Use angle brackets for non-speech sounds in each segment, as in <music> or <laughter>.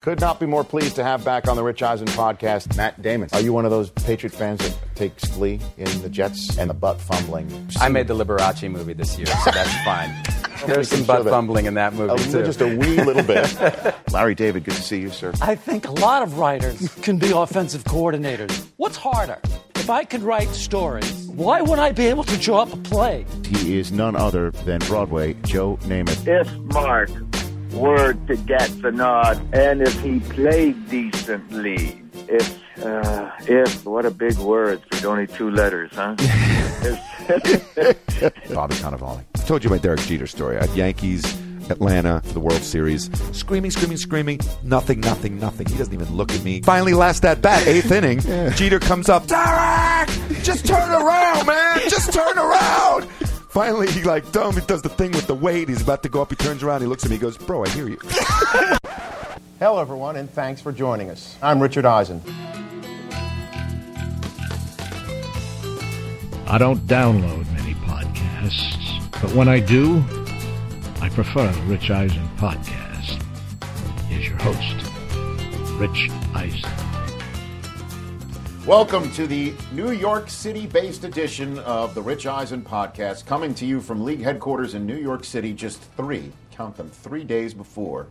Could not be more pleased to have back on the Rich Eisen podcast Matt Damon. Are you one of those Patriot fans that takes glee in the Jets and the butt fumbling? I made the Liberace movie this year, so that's <laughs> fine. There's some butt fumbling in that movie, Oh, too. just a wee little bit. <laughs> Larry David, good to see you, sir. I think a lot of writers <laughs> can be offensive coordinators. What's harder? If I could write stories, why wouldn't I be able to draw up a play? He is none other than Broadway Joe Namath. if Mark were to get the nod and if he played decently, if, uh, if, what a big word with only two letters, huh? If- <laughs> Bobby Cannavale. I told you my Derek Jeter story at Yankees, Atlanta for the World Series. Screaming, screaming, screaming. Nothing, nothing, nothing. He doesn't even look at me. Finally, last at bat, eighth inning. <laughs> Jeter comes up. Derek, just turn around, man. Just turn around. Finally, he like dumb. He does the thing with the weight. He's about to go up. He turns around. He looks at me. He goes, "Bro, I hear you." <laughs> Hello, everyone, and thanks for joining us. I'm Richard Eisen. I don't download many podcasts, but when I do, I prefer the Rich Eisen podcast. Here's your host, Rich Eisen. Welcome to the New York City based edition of the Rich Eisen podcast, coming to you from league headquarters in New York City just three, count them, three days before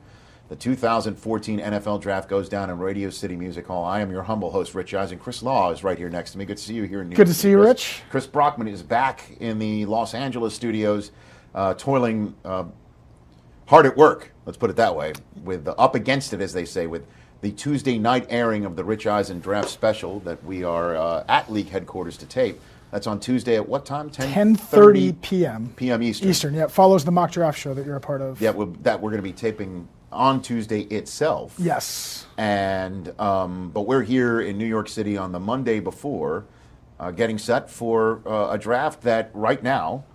the 2014 NFL draft goes down in Radio City Music Hall. I am your humble host, Rich Eisen. Chris Law is right here next to me. Good to see you here in New Good York. Good to see you, Chris. Rich. Chris Brockman is back in the Los Angeles studios, uh, toiling uh, hard at work. Let's put it that way. With the, up against it, as they say, with the Tuesday night airing of the Rich Eisen Draft Special that we are uh, at league headquarters to tape. That's on Tuesday at what time? 10:30 p.m. p.m. Eastern. Eastern. Yeah, it follows the mock draft show that you're a part of. Yeah, we that we're going to be taping on Tuesday itself. Yes. And um, but we're here in New York City on the Monday before, uh, getting set for uh, a draft that right now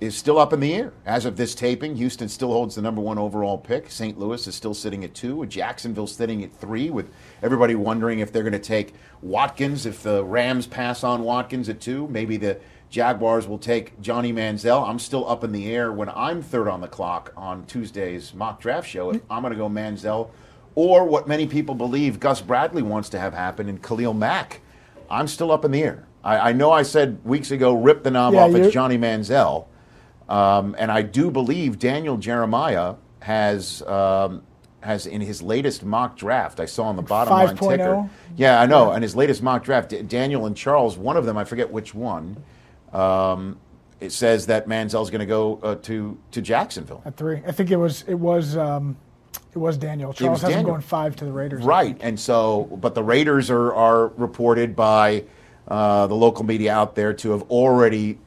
is still up in the air. As of this taping, Houston still holds the number one overall pick. St. Louis is still sitting at two. Jacksonville sitting at three, with everybody wondering if they're going to take Watkins. If the Rams pass on Watkins at two, maybe the Jaguars will take Johnny Manziel. I'm still up in the air when I'm third on the clock on Tuesday's mock draft show. If I'm going to go Manziel, or what many people believe Gus Bradley wants to have happen in Khalil Mack. I'm still up in the air. I, I know I said weeks ago, rip the knob Yeah, off. It's Johnny Manziel. Um, and I do believe Daniel Jeremiah has um, has in his latest mock draft. I saw on the bottom line 5.0? ticker. Yeah, I know. And his latest mock draft, D- Daniel and Charles, one of them, I forget which one. Um, it says that Manziel's going to go uh, to to Jacksonville. At three. I think it was it was um, it was Daniel. Charles has him going five to the Raiders. Right, and so, but the Raiders are, are reported by uh, the local media out there to have already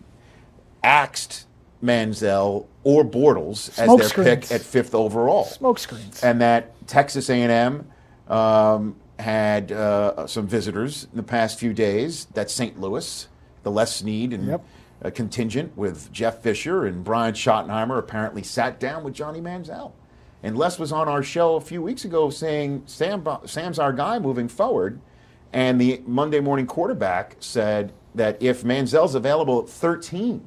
axed Manziel or Bortles as Smoke their screens. pick at fifth overall. Smoke screens. And that Texas A&M um, had uh, some visitors in the past few days. That's St. Louis, the Les Snead and Yep. uh, contingent with Jeff Fisher and Brian Schottenheimer apparently sat down with Johnny Manziel. And Les was on our show a few weeks ago saying Sam, Sam's our guy moving forward. And the Monday morning quarterback said that if Manziel's available at 13,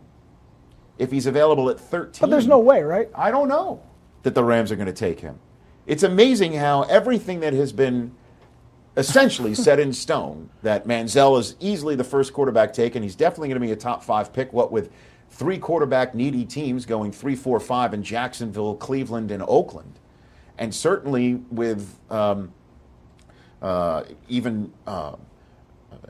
if he's available at 13, But there's no way, right? I don't know that the Rams are going to take him. It's amazing how everything that has been essentially set in stone that Manziel is easily the first quarterback taken. He's definitely going to be a top five pick. What with three quarterback needy teams going three, four, five in Jacksonville, Cleveland, and Oakland, and certainly with um, uh, even uh,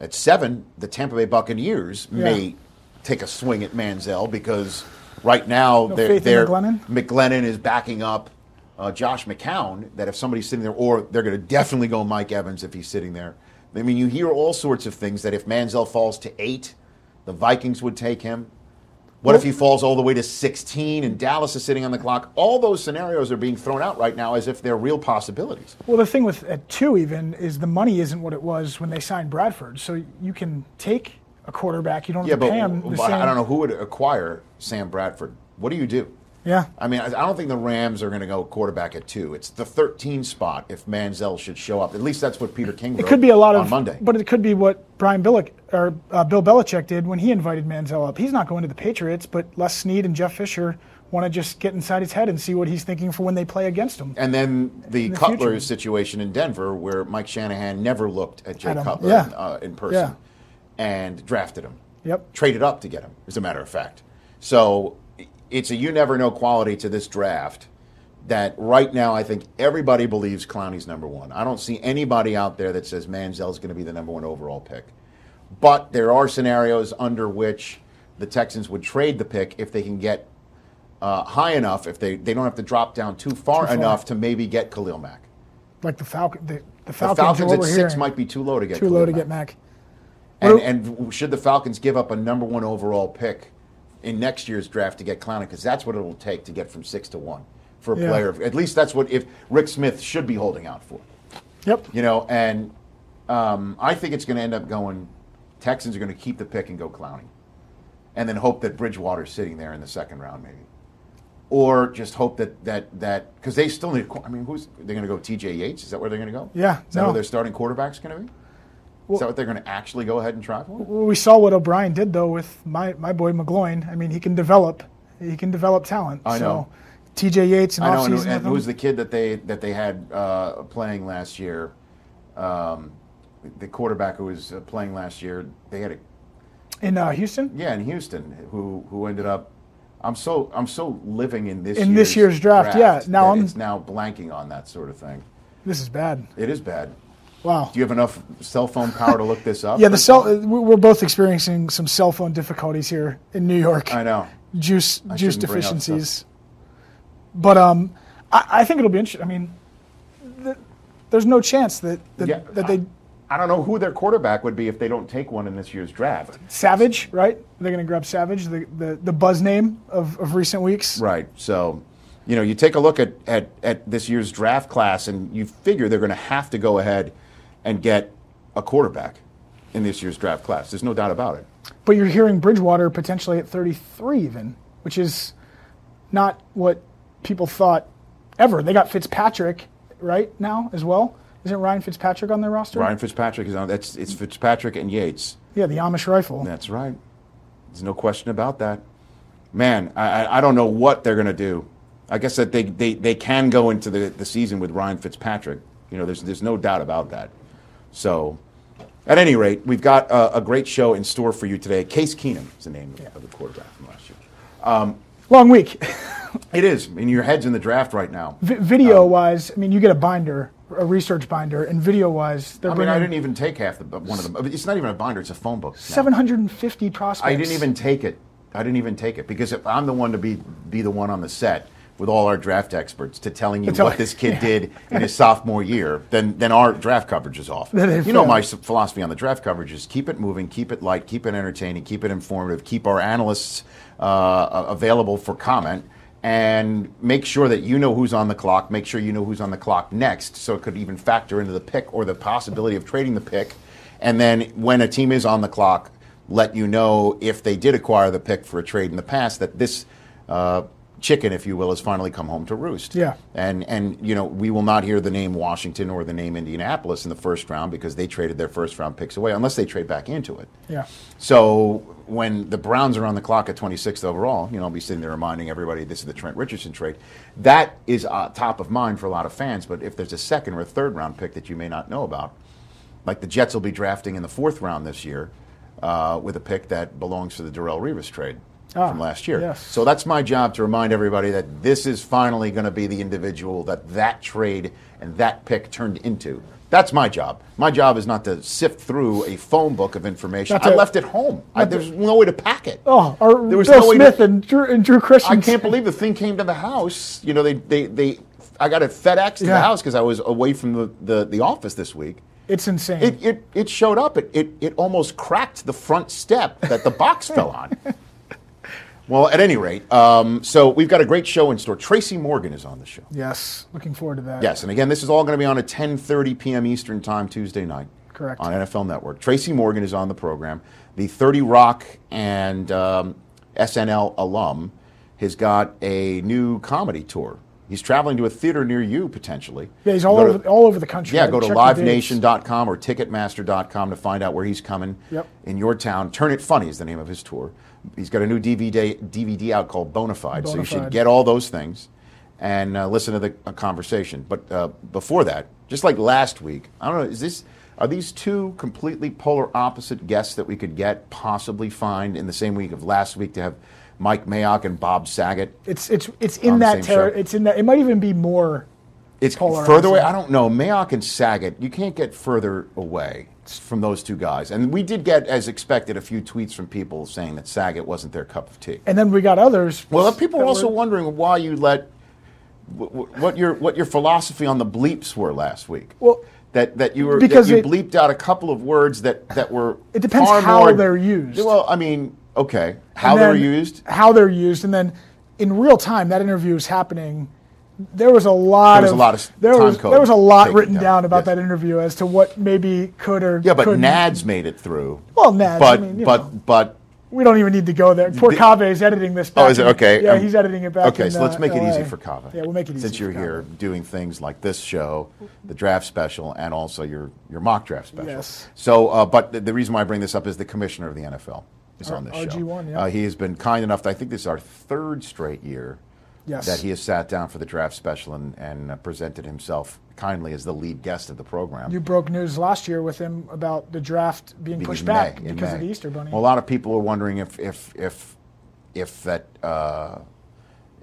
at seven, the Tampa Bay Buccaneers may take a swing at Manziel because right now No they're, they're Mike Glennon? McGlennon is backing up uh, Josh McCown. That if somebody's sitting there, or they're going to definitely go Mike Evans if he's sitting there. I mean, you hear all sorts of things that if Manziel falls to eight, the Vikings would take him. What if he falls all the way to 16 and Dallas is sitting on the clock? All those scenarios are being thrown out right now as if they're real possibilities. Well, the thing with at two even is the money isn't what it was when they signed Bradford. So you can take a quarterback. You don't Yeah, but, pay him the but. I don't know who would acquire Sam Bradford. What do you do? Yeah. I mean, I don't think the Rams are going to go quarterback at two. It's the 13 spot if Manziel should show up. At least that's what Peter King It could be a lot on of Monday. but it could be what Brian Billick or uh, Bill Belichick did when he invited Manziel up. He's not going to the Patriots, but Les Snead and Jeff Fisher want to just get inside his head and see what he's thinking for when they play against him. And then the, the Cutler future. situation in Denver, where Mike Shanahan never looked at Jay Cutler yeah. in, uh, in person Yeah. And drafted him. Yep. Traded up to get him, as a matter of fact. So it's a you never know quality to this draft that right now I think everybody believes Clowney's number one. I don't see anybody out there that says Manziel's going to be the number one overall pick. But there are scenarios under which the Texans would trade the pick if they can get uh, high enough, if they, they don't have to drop down too far, Too far. enough to maybe get Khalil Mack. Like the Falcon, the, the The Falcons, Falcons are what at six might be too low to get too Khalil low to Mack. get Mac. And, and should the Falcons give up a number one overall pick in next year's draft to get Clowney? Because that's what it will take to get from six to one for a Yeah. player. At least that's what if Rick Smith should be holding out for. Yep. You know, and um, I think it's going to end up going. Texans are going to keep the pick and go Clowney, and then hope that Bridgewater's sitting there in the second round, maybe, or just hope that that that because they still need. a I mean, who's they're going to go? T.J. Yates? Is that where they're going to go? Yeah, Is that no. where their starting quarterback's going to be? Is that what they're going to actually go ahead and try for? Well, we saw what O'Brien did though with my, my boy McGloin. I mean, he can develop, he can develop talent. I know. So, T.J. Yates and I know, and, and who's the kid that they that they had uh, playing last year? Um, the quarterback who was uh, playing last year. They had a in uh, Houston. yeah in Houston who who ended up. I'm so I'm so living in this In this year's draft, yeah. Now I'm- now blanking on that sort of thing. This is bad. It is bad. Wow. Do you have enough cell phone power to look this up? Yeah, the cell. we- We're both experiencing some cell phone difficulties here in New York. I know. Juice I juice shouldn't bring up deficiencies. But um, I, I think it'll be interesting. I mean, th- there's no chance that that, Yeah, that they I don't know who their quarterback would be if they don't take one in this year's draft. Savage, right? They're going to grab Savage, the, the, the buzz name of, of recent weeks. Right. So, you know, you take a look at, at, at this year's draft class and you figure they're going to have to go ahead and get a quarterback in this year's draft class. There's no doubt about it. But you're hearing Bridgewater potentially at 33 even, which is not what people thought ever. They got Fitzpatrick right now as well. Isn't Ryan Fitzpatrick on their roster? Ryan Fitzpatrick is on. That's it's Fitzpatrick and Yates. Yeah, the Amish rifle. That's right. There's no question about that. Man, I, I- don't know what they're going to do. I guess that they, they, they can go into the, the season with Ryan Fitzpatrick. You know, there's, there's no doubt about that. So, at any rate, we've got a, a great show in store for you today. Case Keenum is the name of the quarterback from last year. Um, Long week. <laughs> It is. I mean, your head's in the draft right now. Vi- video wise, um, I mean, you get a binder, a research binder, and video wise, they're I mean, I didn't even take half the one of them. It's not even a binder; it's a phone book. 750 prospects. I didn't even take it. I didn't even take it because if I'm the one to be be the one on the set with all our draft experts to telling you what this kid <laughs> did in his sophomore year, then then our draft coverage is off. It You know, my philosophy on the draft coverage is keep it moving, keep it light, keep it entertaining, keep it informative, keep our analysts uh, available for comment. And make sure that you know who's on the clock. Make sure you know who's on the clock next, so it could even factor into the pick or the possibility of trading the pick. And then when a team is on the clock, let you know if they did acquire the pick for a trade in the past that this uh, chicken, if you will, has finally come home to roost. Yeah. And and you know we will not hear the name Washington or the name Indianapolis in the first round because they traded their first round picks away unless they trade back into it. Yeah. So when the Browns are on the clock at 26th overall, you know, I'll be sitting there reminding everybody this is the Trent Richardson trade. That is uh, top of mind for a lot of fans. But if there's a second or a third round pick that you may not know about, like the Jets will be drafting in the fourth round this year uh, with a pick that belongs to the Darrelle Revis trade Ah, from last year. yes. So that's my job to remind everybody that this is finally going to be the individual that that trade and that pick turned into. That's my job. My job is not to sift through a phone book of information. I left it home. I, there's no way to pack it. Oh, or There was Bill no Smith to- and, Drew, and Drew Christian. I can't believe the thing came to the house. You know, they they, they I got it FedEx to the house because I was away from the, the, the office this week. It's insane. It, it, it showed up. It, it, it almost cracked the front step that the box <laughs> fell on. Well, at any rate, um, so we've got a great show in store. Tracy Morgan is on the show. yes, looking forward to that. Yes, and again, this is all going to be on at 10:30 p.m. Eastern Time Tuesday night. Correct. On NFL Network. Tracy Morgan is on the program. The 30 Rock and um, SNL alum has got a new comedy tour. He's traveling to a theater near you potentially. Yeah, he's all Go to- over all over the country. yeah, go to checked the dates. livenation.com or ticketmaster.com to find out where he's coming Yep. in your town. Turn It Funny is the name of his tour. He's got a new DVD DVD out called Bonafide, so you should get all those things and uh, listen to the uh, conversation. But uh, before that, just like last week, I don't know, is this are these two completely polar opposite guests that we could get possibly find in the same week of last week to have Mike Mayock and Bob Saget? It's it's it's in that show. It's in that. It might even be more. It's further away. I don't know. Mayock and Saget, you can't get further away from those two guys. And we did get, as expected, a few tweets from people saying that Saget wasn't their cup of tea. And then we got others. Well, people are also were- wondering why you let wh- wh- what your what your philosophy on the bleeps were last week. Well, that that you were because that you it- bleeped out a couple of words that that were. It depends how more- they're used. Well, I mean, okay, how they're used. How they're used, and then in real time, that interview is happening. There was a lot There was of a lot of there time was code there was a lot written down, down about yes. that interview as to what maybe could or Yeah, but couldn't. Nads made it through. Well, Nads, I But mean, you but know. but we don't even need to go there. Poor Kave is editing this. Back Oh, is it okay? Yeah, Um, he's editing it back. Okay, in, so let's uh, make it easy for Kava. Yeah, we'll make it easy Since you're here doing things like this show, the draft special, and also your your mock draft special. Yes. So, uh, but the, the reason why I bring this up is the commissioner of the NFL is R- on this RG1, show. yeah. Uh, he has been kind enough. To, I think this is our third straight year. Yes. That he has sat down for the draft special and, and uh, presented himself kindly as the lead guest of the program. You broke news last year with him about the draft being pushed in back May- because of the Easter Bunny. Well, a lot of people are wondering if if if if that uh,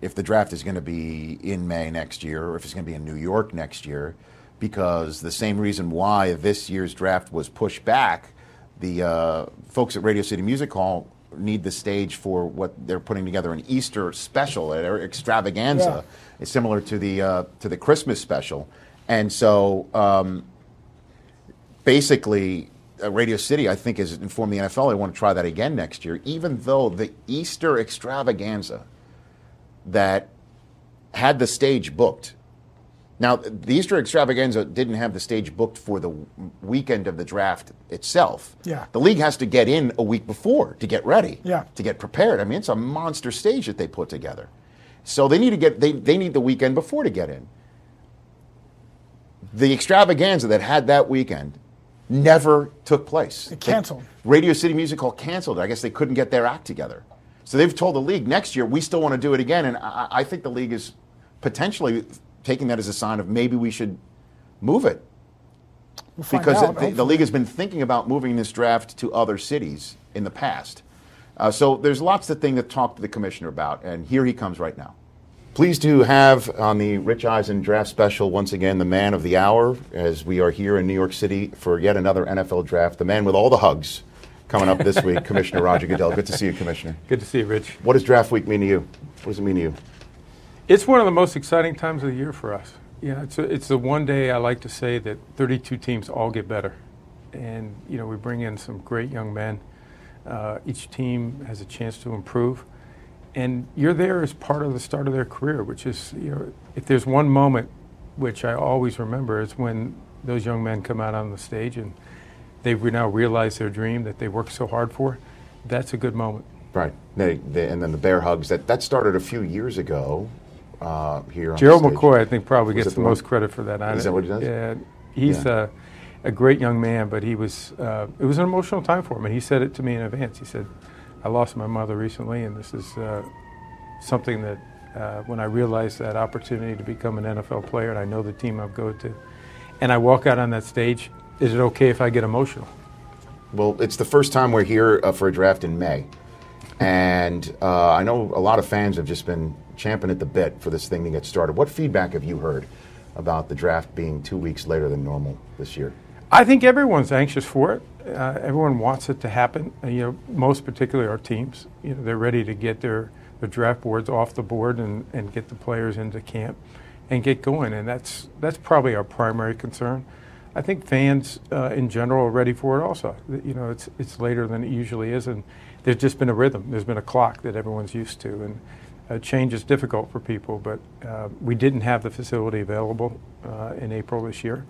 if the draft is going to be in May next year, or if it's going to be in New York next year, because the same reason why this year's draft was pushed back, the uh, folks at Radio City Music Hall need the stage for what they're putting together an Easter special, an extravaganza, It's similar to the uh, to the Christmas special, and so. Um, basically, uh, Radio City, I think, has informed the NFL they want to try that again next year, even though the Easter extravaganza that had the stage booked. Now, the Easter extravaganza didn't have the stage booked for the weekend of the draft itself. Yeah. The league has to get in a week before to get ready, Yeah. to get prepared. I mean, it's a monster stage that they put together. So they need to get they, they need the weekend before to get in the extravaganza that had that weekend never took place. It canceled. They- Radio City Music Hall canceled. I guess they couldn't get their act together. So they've told the league next year we still want to do it again, and I, I think the league is potentially taking that as a sign of maybe we should move it We'll because out, the, the league has been thinking about moving this draft to other cities in the past. Uh, so there's lots of things to talk to the commissioner about, and here he comes right now. Pleased to have on the Rich Eisen draft special once again the man of the hour, as we are here in New York City for yet another NFL draft. The man with all the hugs coming up this week, <laughs> Commissioner Roger Goodell. Good to see you, Commissioner. Good to see you, Rich. What does draft week mean to you? What does it mean to you? It's one of the most exciting times of the year for us. Yeah, it's a, it's the one day I like to say that 32 teams all get better, and you know we bring in some great young men. Uh, each team has a chance to improve, and you're there as part of the start of their career, which is you know if there's one moment which I always remember is when those young men come out on the stage and they've now realized their dream that they worked so hard for. That's a good moment. Right. They, they, and then the bear hugs that that started a few years ago uh, here. on Gerald. McCoy, I think, probably Was gets the most credit for that. Is that what he does? Yeah, he's Yeah. uh, a great young man, but he was. Uh, it was an emotional time for him, and he said it to me in advance. He said, "I lost my mother recently, and this is uh, something that uh, when I realized that opportunity to become an NFL player, and I know the team I go to, and I walk out on that stage, is it okay if I get emotional?" Well, it's the first time we're here uh, for a draft in May. And uh, I know a lot of fans have just been champing at the bit for this thing to get started. What feedback have you heard about the draft being two weeks later than normal this year? I think everyone's anxious for it. Uh, everyone wants it to happen. Uh, you know, most particularly our teams. You know, they're ready to get their, their draft boards off the board and, and get the players into camp and get going. And that's that's probably our primary concern. I think fans uh, in general are ready for it. Also, you know, it's it's later than it usually is, and there's just been a rhythm. There's been a clock that everyone's used to, and uh, change is difficult for people. But uh, we didn't have the facility available uh, in April this year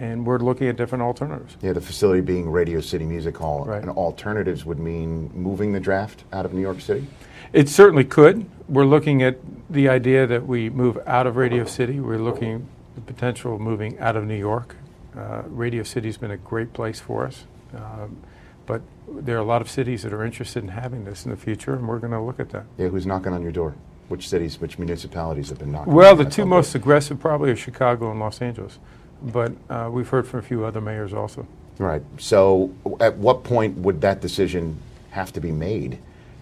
and we're looking at different alternatives. Yeah, the facility being Radio City Music Hall. Right. And alternatives would mean moving the draft out of New York City? It certainly could. We're looking at the idea that we move out of Radio City. We're looking at the potential of moving out of New York. Uh, Radio City's been a great place for us. Um, but there are a lot of cities that are interested in having this in the future, and we're going to look at that. Yeah, who's knocking on your door? Which cities, which municipalities have been knocking? Well, the two door? most aggressive probably are Chicago and Los Angeles, but uh, we've heard from a few other mayors also. Right. So, at what point would that decision have to be made?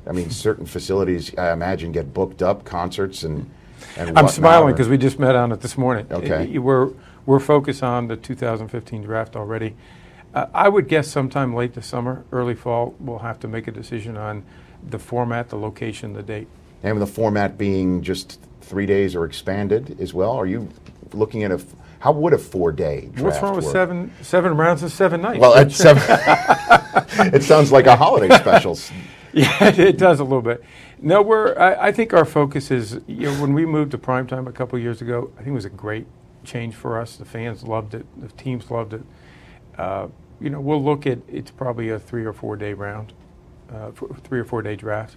I mean, <laughs> certain facilities, I imagine, get booked up, concerts and. and I'm smiling because we just met on it this morning. Okay. We're, we're focused on the 2015 draft already. I would guess sometime late this summer, early fall, we'll have to make a decision on the format, the location, the date. And the format being just three days or expanded as well. Are you looking at a? How would a four-day draft What's wrong with work? seven, seven rounds and seven nights? Well, at <laughs> seven, <laughs> it sounds like a holiday special. <laughs> Yeah, it does a little bit. No, we're. I, I think our focus is. You know, when we moved to primetime a couple of years ago, I think it was a great change for us. The fans loved it. The teams loved it. Uh, you know, we'll look at. It's probably a three or four day round, uh, three or four day draft,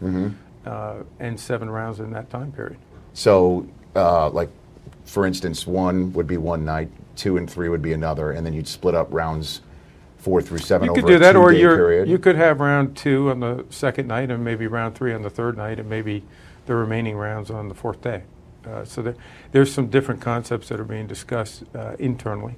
uh, and seven rounds in that time period. So, uh, like, for instance, one would be one night, two and three would be another, and then you'd split up rounds four through seven You over could do that, or two-day you're, period. you could have round two on the second night, and maybe round three on the third night, and maybe the remaining rounds on the fourth day. Uh, so there, there's some different concepts that are being discussed uh, internally,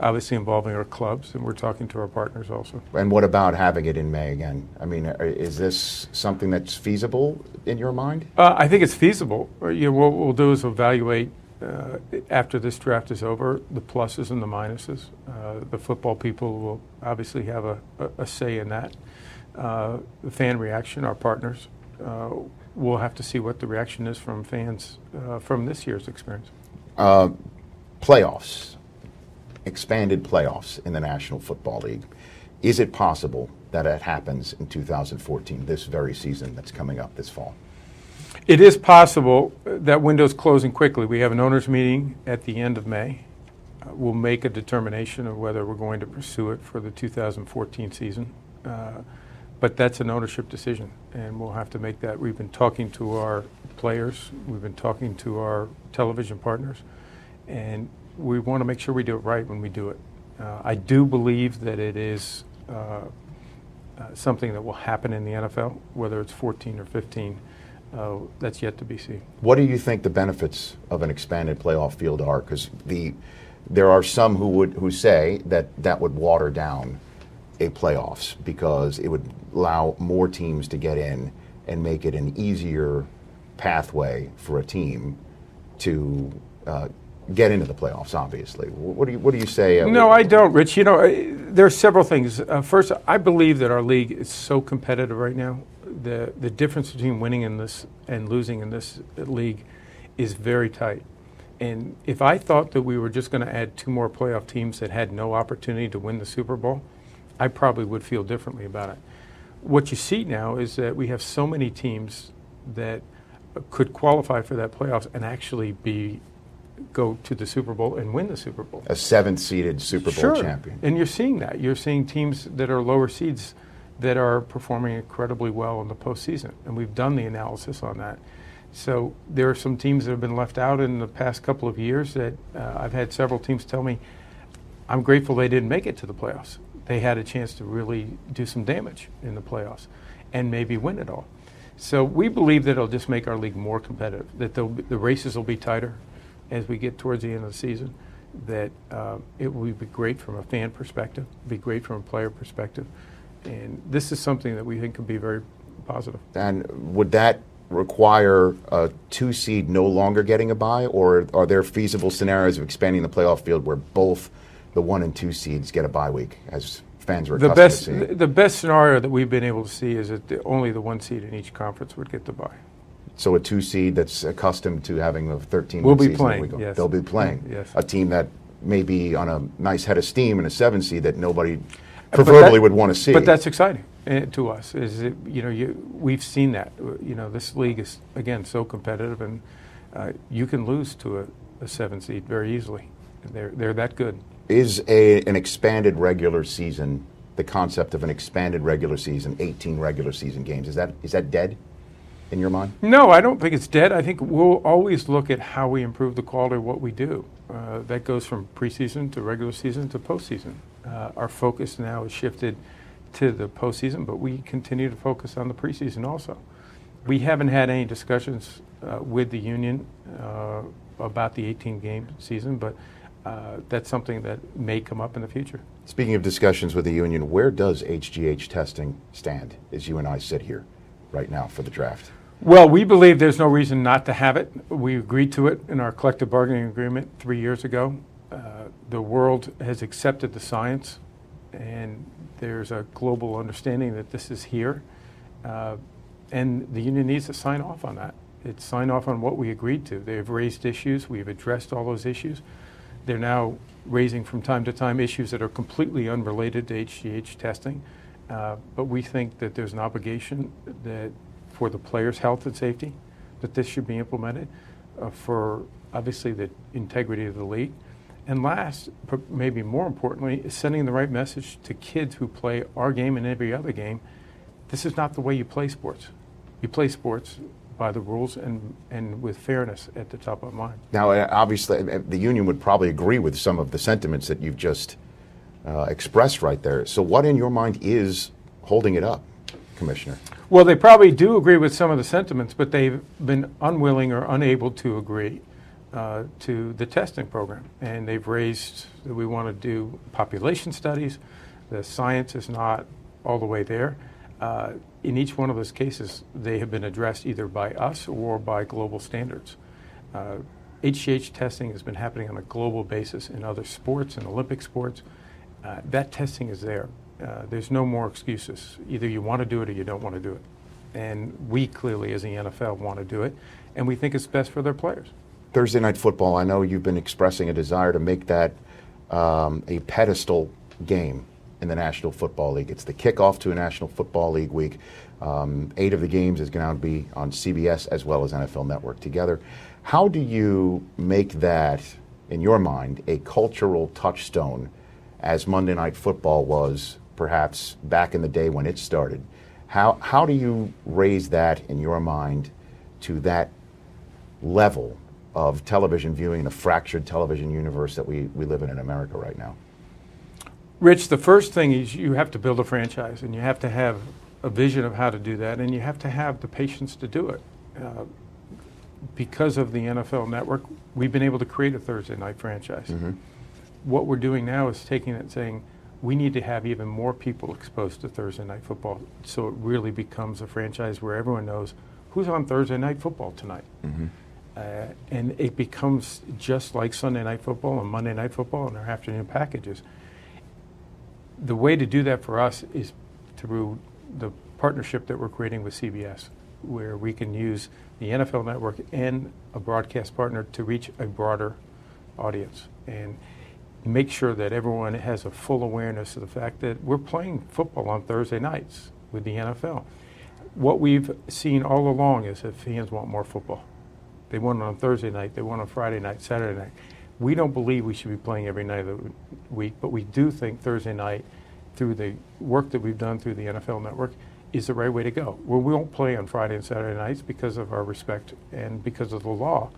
obviously involving our clubs, and we're talking to our partners also. and what about having it in May again? I mean, uh, is this something that's feasible in your mind? Uh, I think it's feasible. You know, what we'll do is evaluate uh, after this draft is over the pluses and the minuses. Uh, the football people will obviously have a, a, a say in that. Uh, the fan reaction, our partners, uh, we'll have to see what the reaction is from fans uh, from this year's experience. Uh, playoffs, expanded playoffs in the National Football League. Is it possible that it happens in 2014, this very season that's coming up this fall? It is possible that window's closing quickly. We have an owners meeting at the end of May. Uh, we'll make a determination of whether we're going to pursue it for the 2014 season. Uh, but that's an ownership decision, and we'll have to make that. We've been talking to our players, we've been talking to our television partners, and we want to make sure we do it right when we do it. Uh, I do believe that it is uh, uh, something that will happen in the NFL, whether it's 14 or 15. Uh, that's yet to be seen. What do you think the benefits of an expanded playoff field are? Because the there are some who would who say that that would water down a playoffs because it would allow more teams to get in and make it an easier pathway for a team to uh, get into the playoffs. Obviously, what do you what do you say? uh, No, I don't, Rich. You know, uh, there are several things. Uh, first, I believe that our league is so competitive right now. The the difference between winning in this and losing in this league is very tight. And if I thought that we were just going to add two more playoff teams that had no opportunity to win the Super Bowl, I probably would feel differently about it. What you see now is that we have so many teams that could qualify for that playoffs and actually be go to the Super Bowl and win the Super Bowl. a seventh seeded Super Bowl Sure. champion. And you're seeing that. You're seeing teams that are lower seeds that are performing incredibly well in the postseason. And we've done the analysis on that. So there are some teams that have been left out in the past couple of years that uh, I've had several teams tell me, I'm grateful they didn't make it to the playoffs. They had a chance to really do some damage in the playoffs and maybe win it all. So we believe that it'll just make our league more competitive, that the races will be tighter as we get towards the end of the season, that uh, it will be great from a fan perspective, be great from a player perspective. And this is something that we think could be very positive. And would that require a two seed no longer getting a bye, or are there feasible scenarios of expanding the playoff field where both the one and two seeds get a bye week, as fans are The accustomed best, to seeing? the best scenario that we've been able to see is that the, only the one seed in each conference would get the bye. So a two seed that's accustomed to having a 13 Will be season, playing, go- yes. they'll be playing. Yes. A team that may be on a nice head of steam and a seven seed that nobody proverbially that- would want to see. But that's exciting uh, to us. Is it, you know you, we've seen that. You know this league is again so competitive, and uh, you can lose to a, a seven seed very easily. They're they're that good. Is a, an expanded regular season the concept of an expanded regular season, 18 regular season games? Is that is that dead in your mind? No, I don't think it's dead. I think we'll always look at how we improve the quality of what we do. Uh, that goes from preseason to regular season to postseason. Uh, our focus now has shifted to the postseason, but we continue to focus on the preseason also. We haven't had any discussions uh, with the union uh, about the 18 game season, but uh, that's something that may come up in the future. Speaking of discussions with the union, where does HGH testing stand as you and I sit here right now for the draft? Well, we believe there's no reason not to have it. We agreed to it in our collective bargaining agreement three years ago. Uh, the world has accepted the science, and there's a global understanding that this is here. Uh, and the union needs to sign off on that. It's sign off on what we agreed to. They've raised issues, we've addressed all those issues. They're now raising from time to time issues that are completely unrelated to HGH testing. Uh, but we think that there's an obligation that for the players' health and safety that this should be implemented, uh, for obviously the integrity of the league. And last, but maybe more importantly, is sending the right message to kids who play our game and every other game. This is not the way you play sports. You play sports by the rules and, and with fairness at the top of mind. Now, uh, obviously, uh, the union would probably agree with some of the sentiments that you've just uh, expressed right there. So, what in your mind is holding it up, Commissioner? Well, they probably do agree with some of the sentiments, but they've been unwilling or unable to agree uh, to the testing program. And they've raised that we want to do population studies. The science is not all the way there. Uh, in each one of those cases, they have been addressed either by us or by global standards. Uh, HGH testing has been happening on a global basis in other sports and Olympic sports. Uh, that testing is there. Uh, there's no more excuses. Either you want to do it or you don't want to do it. And we clearly, as the NFL, want to do it, and we think it's best for their players. Thursday night football, I know you've been expressing a desire to make that um, a pedestal game in the National Football League. It's the kickoff to a National Football League week. Um, eight of the games is going to be on CBS as well as NFL Network together. How do you make that, in your mind, a cultural touchstone as Monday Night Football was perhaps back in the day when it started? How, how do you raise that in your mind to that level of television viewing in a fractured television universe that we, we live in in America right now? Rich, the first thing is you have to build a franchise and you have to have a vision of how to do that and you have to have the patience to do it. Uh, because of the NFL network, we've been able to create a Thursday night franchise. Mm-hmm. What we're doing now is taking it and saying, we need to have even more people exposed to Thursday night football so it really becomes a franchise where everyone knows who's on Thursday night football tonight. Mm-hmm. Uh, and it becomes just like Sunday night football and Monday night football and our afternoon packages. The way to do that for us is through the partnership that we're creating with CBS, where we can use the NFL network and a broadcast partner to reach a broader audience and make sure that everyone has a full awareness of the fact that we're playing football on Thursday nights with the NFL. What we've seen all along is that fans want more football they want it on Thursday night. They want it on Friday night, Saturday night. We don't believe we should be playing every night of the week, but we do think Thursday night, through the work that we've done through the NFL Network, is the right way to go. Where we won't play on Friday and Saturday nights because of our respect and because of the law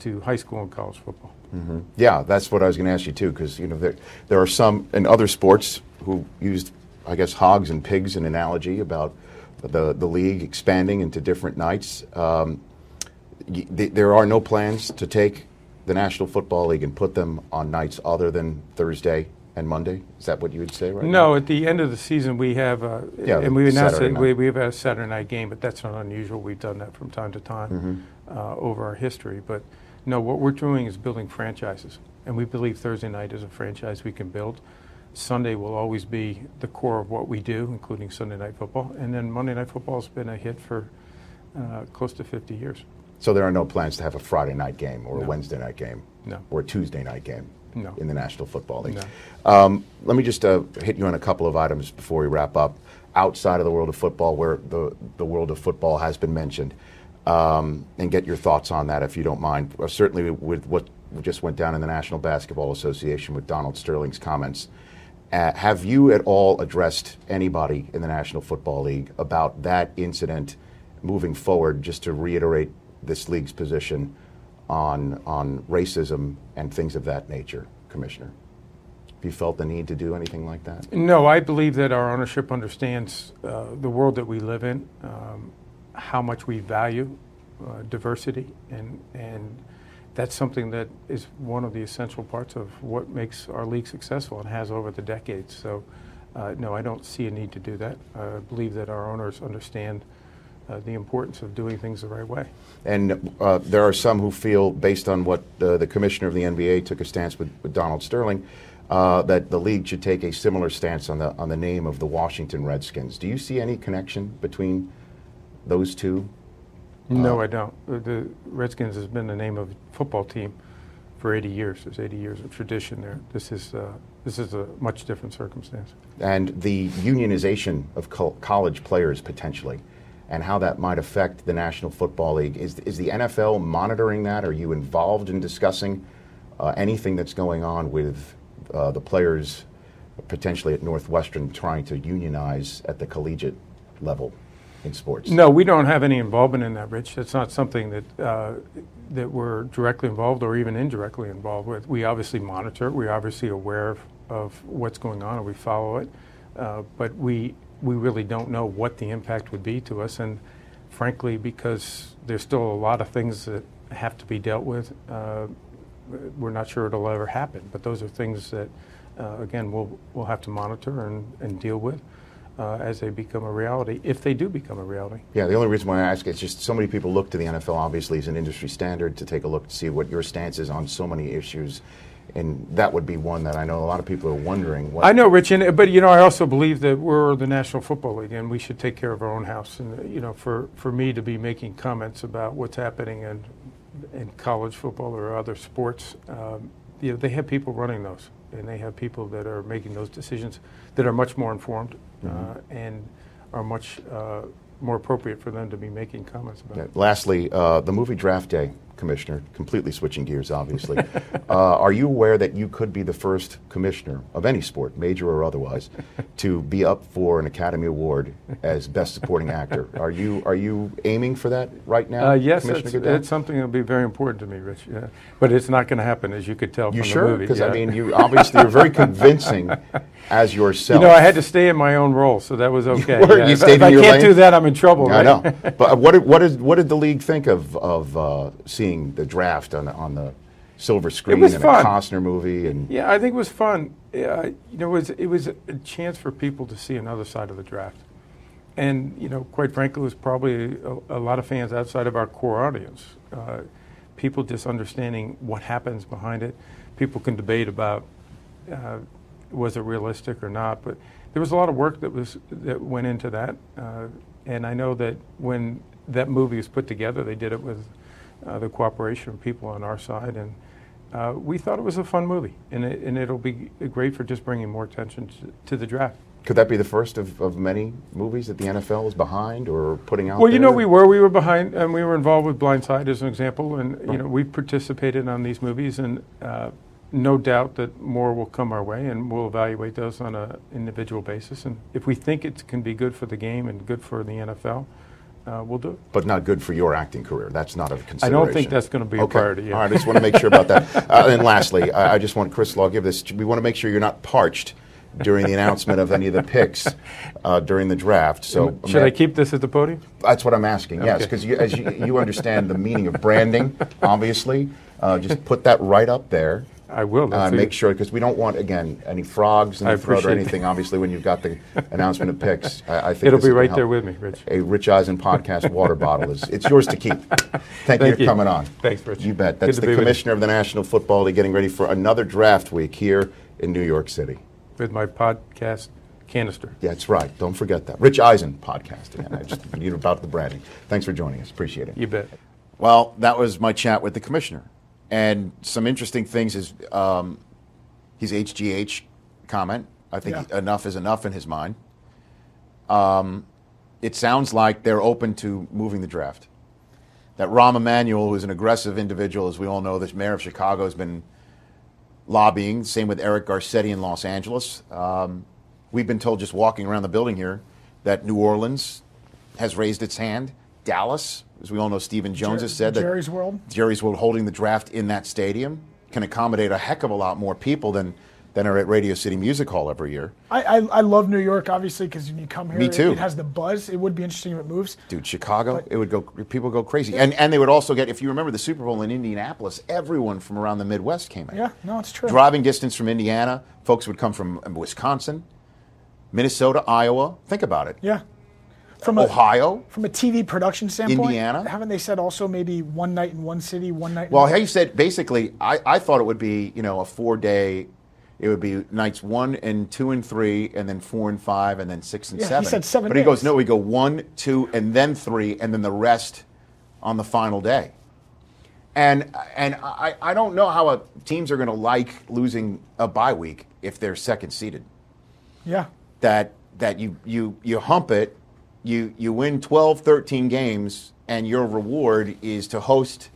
to high school and college football. Mm-hmm. Yeah, that's what I was going to ask you too, because you know there there are some in other sports who used, I guess, hogs and pigs an analogy about the the league expanding into different nights. Um, there are no plans to take the National Football League and put them on nights other than Thursday and Monday? Is that what you would say right no, now? at the end of the season we have, uh, yeah, and we announced it, we, we have a Saturday night game, but that's not unusual. We've done that from time to time mm-hmm. uh, over our history. But no, what we're doing is building franchises, and we believe Thursday night is a franchise we can build. Sunday will always be the core of what we do, including Sunday night football, and then Monday night football has been a hit for uh, close to 50 years. So there are no plans to have a Friday night game or no. a Wednesday night game no. or a Tuesday night game no. in the National Football League. No. Um, let me just uh, hit you on a couple of items before we wrap up. Outside of the world of football, where the, the world of football has been mentioned, um, and get your thoughts on that if you don't mind. Uh, certainly with what just went down in the National Basketball Association with Donald Sterling's comments. Uh, have you at all addressed anybody in the National Football League about that incident moving forward, just to reiterate this league's position on on racism and things of that nature, Commissioner? Have you felt the need to do anything like that? No, I believe that our ownership understands uh, the world that we live in, um, how much we value uh, diversity, and and that's something that is one of the essential parts of what makes our league successful and has over the decades. So, uh, no, I don't see a need to do that. I believe that our owners understand uh, the importance of doing things the right way. And uh, there are some who feel, based on what the commissioner of the NBA took a stance with, with Donald Sterling, uh, that the league should take a similar stance on the on the name of the Washington Redskins. Do you see any connection between those two? No, I don't. Uh, The Redskins has been the name of a football team for 80 years. There's 80 years of tradition there. This is uh, this is a much different circumstance. and the unionization of col- college players potentially, and how that might affect the National Football League. Is, is the NFL monitoring that? Are you involved in discussing uh, anything that's going on with uh, the players potentially at Northwestern trying to unionize at the collegiate level in sports? No, we don't have any involvement in that, Rich. It's not something that uh, that we're directly involved or even indirectly involved with. We obviously monitor. it. We're obviously aware of, of what's going on, and we follow it. Uh, but we we really don't know what the impact would be to us, and frankly, because there's still a lot of things that have to be dealt with, uh, we're not sure it'll ever happen. But those are things that, uh, again, we'll we'll have to monitor and, and deal with uh, as they become a reality, if they do become a reality. Yeah, the only reason why I ask is just so many people look to the NFL, obviously, as an industry standard to take a look to see what your stance is on so many issues. And that would be one that I know a lot of people are wondering. What I know, Rich, and, but you know, I also believe that we're the National Football League, and we should take care of our own house. And you know, for, for me to be making comments about what's happening in in college football or other sports, um, you know, they have people running those, and they have people that are making those decisions that are much more informed uh, and are much uh, more appropriate for them to be making comments about. Yeah, Lastly, uh, the movie Draft Day, Commissioner, completely switching gears, obviously. <laughs> uh, are you aware that you could be the first commissioner of any sport, major or otherwise, to be up for an Academy Award as Best Supporting Actor? Are you are you aiming for that right now? Uh, yes, Commissioner it's, it's something that'll be very important to me, Rich. Yeah. But it's not going to happen, as you could tell You from sure? the movie. Because I mean, you obviously you're very convincing as yourself. <laughs> You know, I had to stay in my own role, so that was okay. were? yeah. You If- stayed if in I your can't lane? do that, I'm in trouble. I right? know. but what did, what, did, what did the league think of, of uh, seeing the draft on, the- on the silver screen was and fun. a Costner movie? And Yeah, I think it was fun. Yeah, you know, it was, it was a chance for people to see another side of the draft. And, you know, quite frankly, it was probably a, a lot of fans outside of our core audience. Uh, people just understanding what happens behind it. People can debate about uh, was it realistic or not, but there was a lot of work that was that went into that. Uh, and I know that when that movie was put together, they did it with uh, the cooperation of people on our side, and uh, we thought it was a fun movie, and, it, and it'll be great for just bringing more attention to, to the draft. could that be the first of, of many movies that the NFL is behind or putting out Well, you know, we were we were behind, and we were involved with Blindside as an example, and you know, we participated on these movies, and uh, no doubt that more will come our way, and we'll evaluate those on an individual basis, and if we think it can be good for the game and good for the NFL, uh, we'll do it. But not good for your acting career. That's not a consideration. I don't think that's going to be a priority. yeah. All right, I just want to make sure about that. <laughs> Uh, and lastly, I, I just want Chris Law give this. We want to make sure you're not parched during the announcement of any of the picks <laughs> uh, during the draft. So Should I keep this at the podium? That's what I'm asking. Yes, because you, as you, you understand the meaning of branding, obviously, uh, just put that right up there. I will. Uh, make sure because we don't want again any frogs in the throat or anything. Obviously, when you've got the <laughs> announcement of picks, I, I think It'll be right there with me, Rich. A Rich Eisen podcast water <laughs> bottle is it's yours to keep. Thank, you for you. coming on. Thanks, Rich. You bet. That's the commissioner of the National Football League getting ready for another draft week here in New York City. With my podcast canister. Yeah, that's right. Don't forget that. Rich Eisen podcast again. I just you about the branding. Thanks for joining us. Appreciate it. You bet. Well, that was my chat with the commissioner, and some interesting things is um, his HGH comment. I think Yeah. enough is enough in his mind. Um, it sounds like they're open to moving the draft. That Rahm Emanuel, who's an aggressive individual, as we all know, the mayor of Chicago has been lobbying. Same with Eric Garcetti in Los Angeles. Um, we've been told just walking around the building here that New Orleans has raised its hand. Dallas, as we all know, Stephen Jones Jer- has said that Jerry's World. Jerry's World holding the draft in that stadium can accommodate a heck of a lot more people than than are at Radio City Music Hall every year. I, I, I love New York, obviously, because when you come here, Me too. It, has the buzz. It would be interesting if it moves. Dude, Chicago, it would go. People go crazy, and and they would also get. If you remember the Super Bowl in Indianapolis, everyone from around the Midwest came in. Yeah, no, it's true. Driving distance from Indiana, folks would come from Wisconsin, Minnesota, Iowa. Think about it. Yeah. From a, Ohio. from a TV production standpoint, Indiana? haven't they said also maybe one night in one city, one night? Well, another? he said basically, I, I thought it would be you know a four day. It would be nights one and two and three, and then four and five, and then six and Yeah, he seven. said seven But he goes, no, we go one, two, and then three, and then the rest on the final day. And and I, I don't know how a, teams are going to like losing a bye week if they're second seeded. yeah, That that you you you hump it, you you win 12, 13 games, and your reward is to host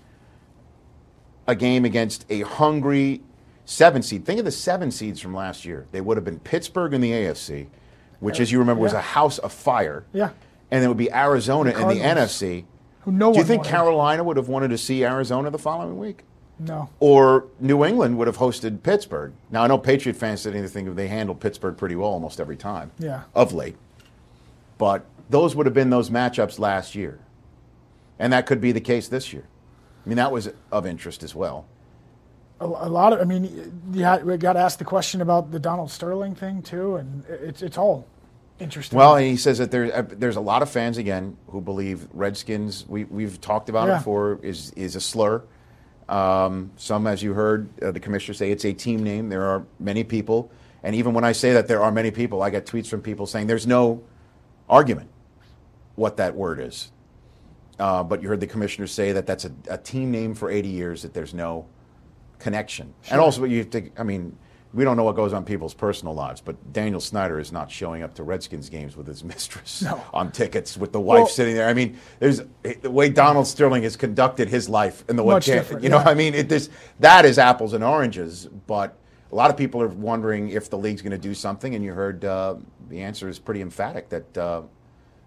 a game against a hungry seven seed. Think of the seven seeds from last year. They would have been Pittsburgh in the AFC, which, as you remember, was a house of fire. Yeah. And it would be Arizona The in the NFC. who no Do you think wanted. Carolina would have wanted to see Arizona the following week? no. Or New England would have hosted Pittsburgh. Now I know Patriot fans said anything they handled Pittsburgh pretty well almost every time. Yeah. Of late. But those would have been those matchups last year. And that could be the case this year. I mean that was of interest as well. A, a lot of, I mean, yeah, we got to ask the question about the Donald Sterling thing too, and it's it's all interesting. Well, and he says that there, uh, there's a lot of fans again who believe Redskins. We, we've talked about Yeah. it before. Is is a slur. Um, some, as you heard uh, the commissioner say, it's a team name. There are many people, and even when I say that there are many people, I get tweets from people saying there's no argument what that word is. Uh, but you heard the commissioner say that that's a, a team name for 80 years. That there's no connection, and also you have to. I mean, we don't know what goes on people's personal lives, but Daniel Snyder is not showing up to Redskins games with his <laughs> mistress No. on tickets with the wife Well- sitting there. I mean, there's the way Donald Sterling has conducted his life and the way you know. yeah. I mean, it, this that is apples and oranges, but. A lot of people are wondering if the league's going to do something, and you heard uh, the answer is pretty emphatic that uh,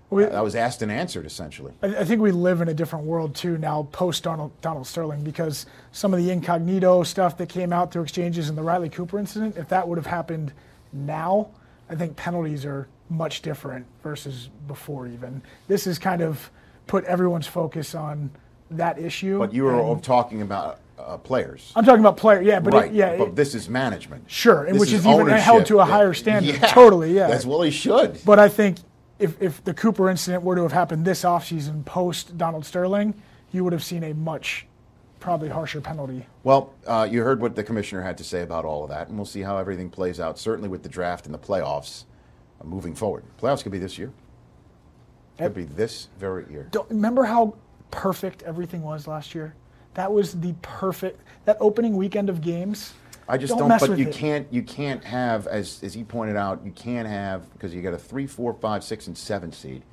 We- that was asked and answered essentially. I, I think we live in a different world too now, post Donald Donald Sterling, because some of the incognito stuff that came out through exchanges and the Riley Cooper incident, if that would have happened now, I think penalties are much different versus before. Even this has kind of put everyone's focus on that issue. But you were talking about uh, players. I'm talking about player, yeah, but right. it, yeah, but it- this is management. Sure, and This which is even held to a higher standard. Yeah. Totally, yeah. That's well, he should. But I think if, if the Cooper incident were to have happened this offseason post Donald Sterling, you would have seen a much probably harsher penalty. Well, uh, you heard what the commissioner had to say about all of that, and we'll see how everything plays out. Certainly with the draft and the playoffs uh, moving forward. Playoffs could be this year. It could be this very year. Don't, remember how perfect everything was last year? That was the perfect that opening weekend of games. I just don't don't. but you it. can't. You can't have, as as he pointed out, you can't have because you got a three, four, five, six, and seven seed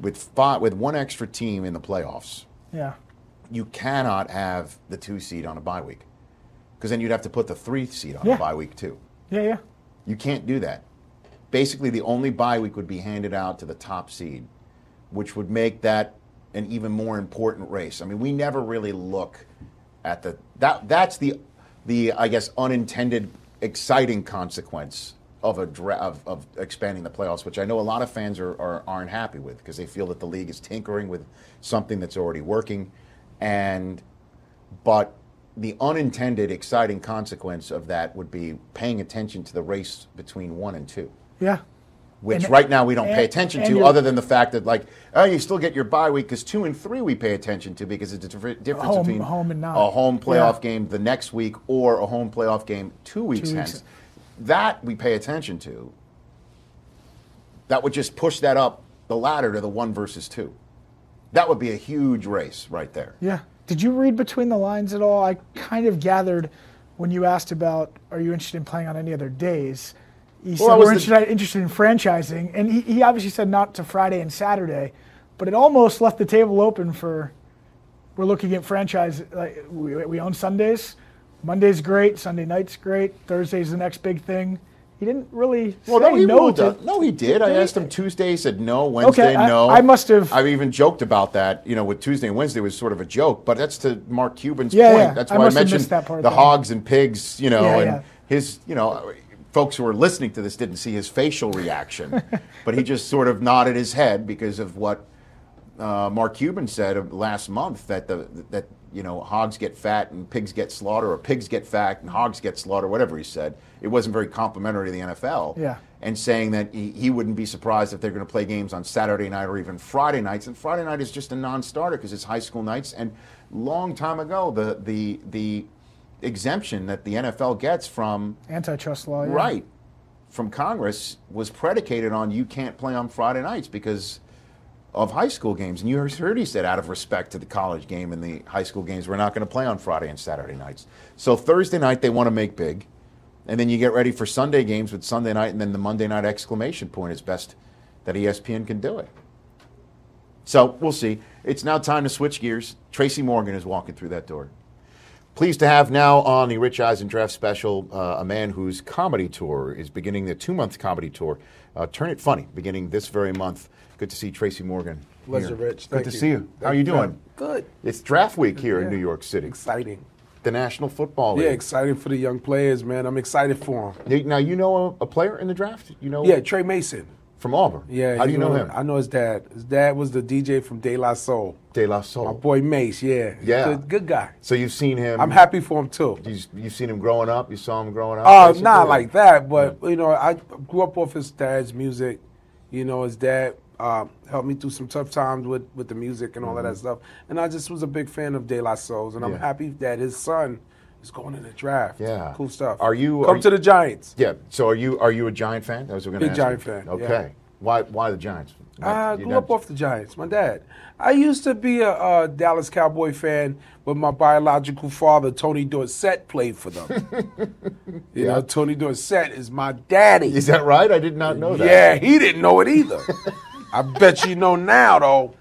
with five with one extra team in the playoffs. Yeah. you cannot have the two seed on a bye week because then you'd have to put the three seed on Yeah. a bye week too. Yeah, yeah. You can't do that. Basically, the only bye week would be handed out to the top seed, which would make that an even more important race. I mean, we never really look at the that that's the the I guess unintended exciting consequence of a dra- of, of expanding the playoffs, which I know a lot of fans are, are aren't happy with because they feel that the league is tinkering with something that's already working, and but the unintended exciting consequence of that would be paying attention to the race between one and two, Yeah. Which And- right now we don't pay attention to, other than the fact that like oh you still get your bye week because two and three we pay attention to because it's a different difference Home- between home and not. a home playoff Yeah. game the next week or a home playoff game two weeks Two weeks. hence. That we pay attention to. That would just push that up the ladder to the one versus two. That would be a huge race right there. Yeah. Did you read between the lines at all? I kind of gathered when you asked about, are you interested in playing on any other days? He Well, said we're was the- interested, interested in franchising, and he, he obviously said not to Friday and Saturday, but it almost left the table open for we're looking at franchise. Like we, we own Sundays, Monday's great, Sunday night's great, Thursday's the next big thing. He didn't really Well, say no, he no ruled to. No, he did. I Did he? asked him Tuesday. He said no. Wednesday, I- no. I must have- I've even joked about that. You know, with Tuesday and Wednesday was sort of a joke, but that's to Mark Cuban's Yeah, point. yeah. That's why I, must have mentioned missed that part the then. hogs and pigs. You know, Yeah, and yeah. his, you know, folks who are listening to this didn't see his facial reaction, <laughs> but he just sort of nodded his head because of what uh, Mark Cuban said last month that the that you know hogs get fat and pigs get slaughtered, or pigs get fat and hogs get slaughtered, whatever he said. It wasn't very complimentary to the NFL. Yeah. And saying that he, he wouldn't be surprised if they're going to play games on Saturday night or even Friday nights. And Friday night is just a non-starter because it's high school nights. And long time ago, the the the exemption that the NFL gets from Antitrust law. Yeah. right from Congress was predicated on you can't play on Friday nights because of high school games. And you heard he said, out of respect to the college game and the high school games, we're not going to play on Friday and Saturday nights. So Thursday night they want to make big, and then you get ready for Sunday games with Sunday night, and then the Monday night exclamation point is best that ESPN can do it. So we'll see. It's now time to switch gears. Tracy Morgan is walking through that door. Pleased to have now on the Rich Eisen Draft Special uh, a man whose comedy tour is beginning the two month comedy tour. Uh, Turn It Funny, beginning this very month. Good to see Tracy Morgan. Pleasure, here. Rich. Good Thank to you. see you. How are you Thank doing? Good. It's draft week here in New York City. Exciting. The National Football Yeah, League. excited for the young players, man. I'm excited for them. Now you know a, a player in the draft. You know Yeah, Tre Mason. From Auburn. Yeah. How do you know him? I know his dad. His dad was the DJ from De La Soul. De La Soul. My boy Mace, yeah. Yeah. Good, good guy. So you've seen him. I'm happy for him too. You, you've seen him growing up. You saw him growing up. Uh, not like that, but you know, I grew up off his dad's music. You know, his dad uh, helped me through some tough times with, with the music and all of that stuff. And I just was a big fan of De La Souls, and I'm Mm-hmm. Happy that his son is going in the draft. Yeah. cool stuff. Are you- come are to you- the Giants? Yeah. So are you are you a Giant fan? That was what I was Big going to Giant fan, Okay. yeah. Why why the Giants? I You're grew up off the Giants. My dad. I used to be a, uh Dallas Cowboy fan, but my biological father, Tony Dorsett, played for them. <laughs> you Yeah. know, Tony Dorsett is my daddy. Is that right? I did not know that. Yeah, he didn't know it either. <laughs> I bet you know now, though.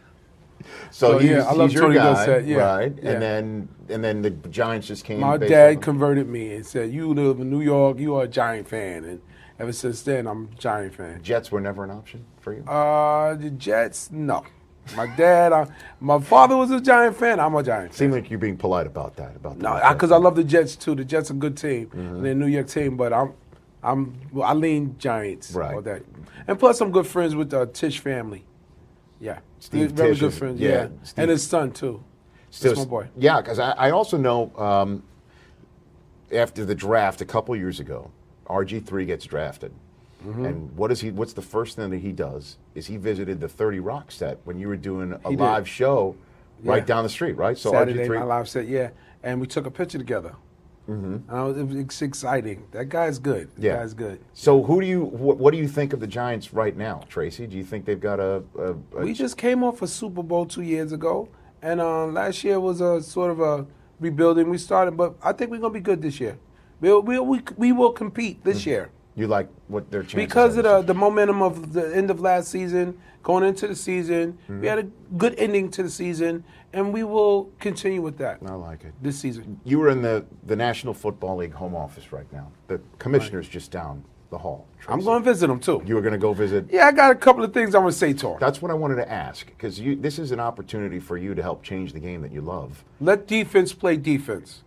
So, So, he's, yeah, I love he's your guy, Dorsett, yeah, right? yeah. And then and then the Giants just came. My dad converted me and said, "You live in New York. You are a Giant fan." And ever since then, I'm a Giant fan. Jets were never an option for you. Uh, the Jets, no. My dad, uh, my father was a Giant fan. I'm a Giant fan. Seemed like you're being polite about that. About No, because I love the Jets too. The Jets are a good team. Mm-hmm. They're a New York team, but I'm, I'm, well, I lean Giants. Right. all day. And plus, I'm good friends with the Tisch family. Yeah, Steve very Tisch good is- friends. yeah, Yeah, and his son too. Still- That's my boy. Yeah, because I, I also know um, after the draft a couple years ago, RG three gets drafted, Mm-hmm. and what is he? What's the first thing that he does? Is he visited the Thirty Rock set when you were doing a He did. live show right down the street, right? So Saturday RG three. Night Live set, yeah, and we took a picture together. Mm-hmm. Uh, it's exciting. That guy's good. That Yeah. guy's good. So who do you? What, what do you think of the Giants right now, Tracy? Do you think they've got a? a, a We just came off a Super Bowl two years ago, and uh, last year was a sort of a rebuilding. We started, but I think we're gonna be good this year. We'll, we'll, we we will compete this Mm-hmm. year you like what their chances because of the, the momentum of the end of last season, going into the season. Mm-hmm. We had a good ending to the season, and we will continue with that I like it. this season. You were in the, the National Football League home office right now. The commissioner's just down the hall. I'm going to visit them too. You were going to go visit. Yeah, I got a couple of things I want to say to him. That's what I wanted to ask because this is an opportunity for you to help change the game that you love. Let defense play defense.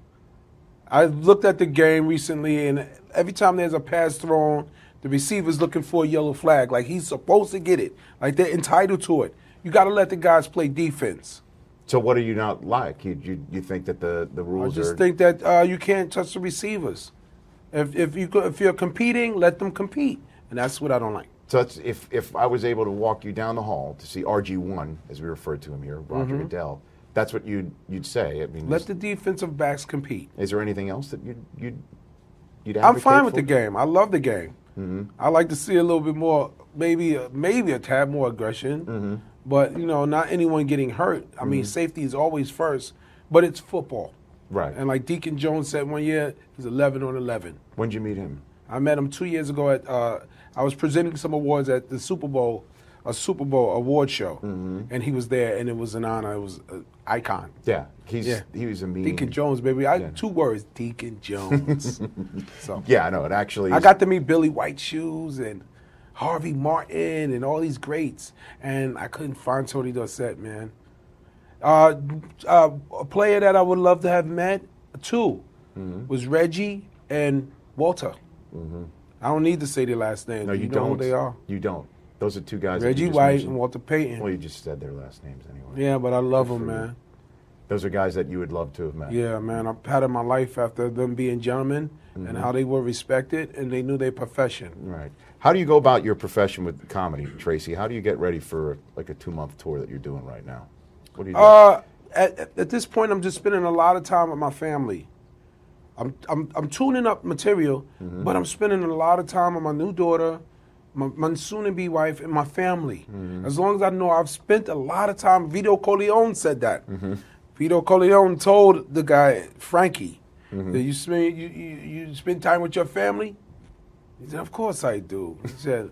I looked at the game recently, and every time there's a pass thrown, the receiver's looking for a yellow flag. Like he's supposed to get it. Like they're entitled to it. You got to let the guys play defense. So what do you not like? You you, you think that the, the rules are I just are think that uh, you can't touch the receivers. If if you if you're competing, let them compete, and that's what I don't like. so if if I was able to walk you down the hall to see RG one as we refer to him here, Roger Goodell, that's what you'd you'd say. I mean, Mm-hmm. Let the defensive backs compete. is there anything else that you'd you'd you'd I'm fine with for? the game. I love the game. Mm-hmm. I like to see a little bit more, maybe a, maybe a tad more aggression, Mm-hmm. but you know, not anyone getting hurt. I mean, safety is always first, but it's football. Right. And like Deacon Jones said one year, he's 11 on 11. When'd you meet him? I met him two years ago at. Uh, I was presenting some awards at the Super Bowl, a Super Bowl award show, Mm-hmm. and he was there, and it was an honor. It was an icon. Yeah, he's Yeah. he was a mean. Deacon Jones, baby. I Yeah. two words, Deacon Jones. <laughs> so Yeah, I know it actually. I got to meet Billy White Shoes and Harvey Martin and all these greats, and I couldn't find Tony Dorsett, man. Uh, uh, a player that I would love to have met, too, Mm-hmm. was Reggie and Walter. I don't need to say their last name. No, you, know don't. who they are. You don't. Those are two guys. that Reggie you just White mentioned. and Walter Payton. Well, you just said their last names anyway. yeah, but I love them, man. Those are guys that you would love to have met. Yeah, man. I patterned my life after them being gentlemen and how they were respected and they knew their profession. Right. How do you go about your profession with comedy, Tracy? How do you get ready for like a two month tour that you're doing right now? What do you do? Uh, at, at- at this point, I'm just spending a lot of time with my family. I'm, I'm, I'm tuning up material, Mm-hmm. but I'm spending a lot of time with my new daughter, my, my soon-to-be wife, and my family. Mm-hmm. As long as I know I've spent a lot of time. Vito Corleone said that. Mm-hmm. Vito Corleone told the guy Frankie Mm-hmm. that you spend you, you, you spend time with your family. He said, "Of course I do." He <laughs> said,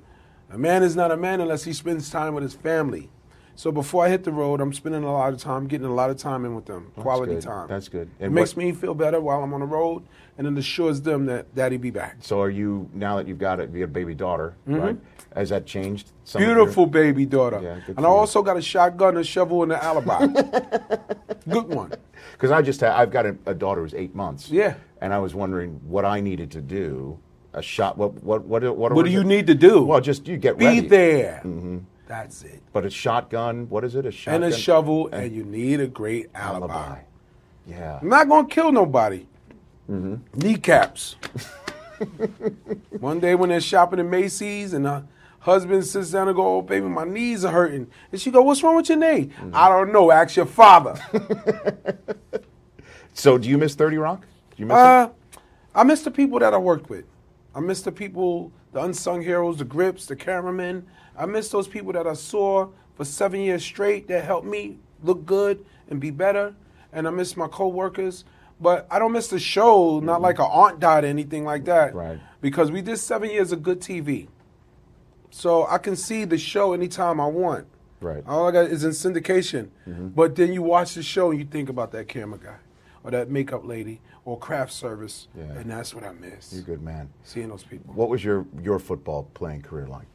"A man is not a man unless he spends time with his family." So before I hit the road, I'm spending a lot of time, getting a lot of time in with them, quality good. time. That's good. It And makes what- me feel better while I'm on the road, and it assures them that Daddy be back. so are you now that you've got a, you have a baby daughter, right? Has that changed? of your- Mm-hmm. Beautiful baby daughter, Yeah, and I you. also got a shotgun, a shovel, and an alibi. <laughs> Good one. Because I just ha- I've got a, a daughter who's eight months. Yeah. And I was wondering what I needed to do. A shot. What what what what, What do you need to do? Well, just you get ready. Be ready. Mm-hmm. there. That's it. But a shotgun. What is it? A shotgun And a shovel, and you need a great alibi. alibi. Yeah. I'm not gonna kill nobody. Mm-hmm. Kneecaps. One day when they're shopping at Macy's and her husband sits down and go, "Oh baby, my knees are hurting," and she go, "What's wrong with your knee?" Mm-hmm. I don't know. Ask your father. <laughs> So do you miss Thirty Rock? Do you miss Uh, I miss the people that I worked with. I miss the people, the unsung heroes, the grips, the cameramen. I miss those people that I saw for seven years straight that helped me look good and be better. And I miss my coworkers. But I don't miss the show, not mm-hmm. like an aunt died or anything like that. Right. Because we did seven years of good TV. So I can see the show anytime I want. Right. All I got is in syndication. Mm-hmm. But then you watch the show and you think about that camera guy or that makeup lady or craft service. Yeah. And that's what I miss. You're a good man. Seeing those people. What was your your football playing career like?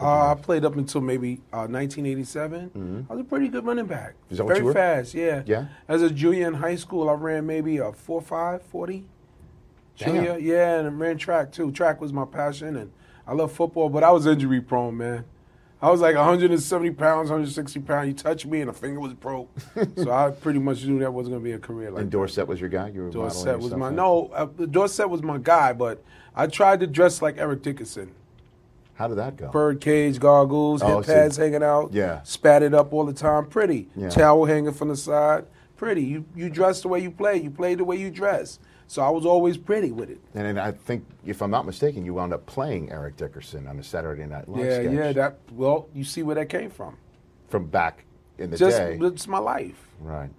Uh, I played up until maybe uh, 1987. I was a pretty good running back. Mm-hmm. Is that what Very you were? fast, yeah. Yeah? As a junior in high school, I ran maybe a 4.5, 40. Damn. Junior, yeah, and I ran track too. Track was my passion, and I love football, but I was injury prone, man. I was like 170 pounds, 160 pounds. You touched me, and a finger was broke. <laughs> so I pretty much knew that wasn't going to be a career like and that. Dorsett was your guy. You were Dorsett was my out? no. Uh, Dorsett was my guy, but I tried to dress like Eric Dickerson. How did that go? Bird cage, goggles, Oh, hip pads hanging out. Yeah. Spatted up all the time. Pretty. Yeah. Towel hanging from the side. Pretty. You you dress the way you play. You play the way you dress. So I was always pretty with it. And then I think, if I'm not mistaken, you wound up playing Eric Dickerson on a Saturday Night Live yeah, sketch yeah. That well, you see where that came from. from back in the Just day. it's my life. Right.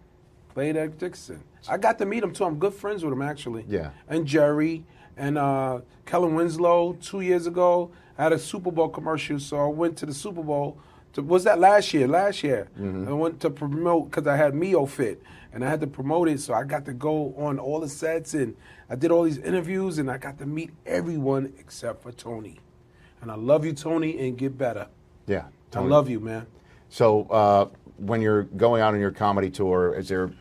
Played Eric Dixon. I got to meet him too. I'm good friends with him actually. Yeah. And Jerry and uh, Kellen Winslow. Two years ago, I had a Super Bowl commercial, so I went to the Super Bowl. To, was that last year? Last year, Mm-hmm. I went to promote because I had Mio Fit, and I had to promote it. So I got to go on all the sets, and I did all these interviews, and I got to meet everyone except for Tony. And I love you, Tony, and get better. Yeah. I love you, man. So uh, when you're going out on your comedy tour, is there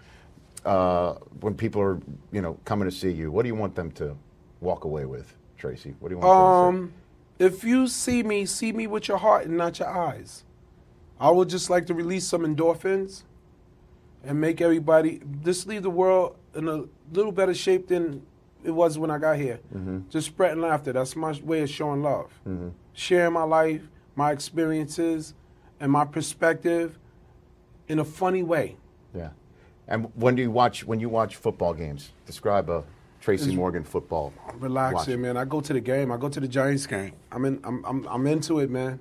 uh, when people are you know coming to see you, what do you want them to walk away with, Tracy? What do you want them Um, if you see me, see me with your heart and not your eyes. I would just like to release some endorphins and make everybody just leave the world in a little better shape than it was when I got here. Mm-hmm. Just spreading laughter. That's my way of showing love. Mm-hmm. Sharing my life, my experiences, and my perspective in a funny way. Yeah. And when do you watch when you watch football games? Describe a Tracy Morgan football. Relaxing, man. I go to the game. I go to the Giants game. I'm in. I'm. I'm, I'm into it, man.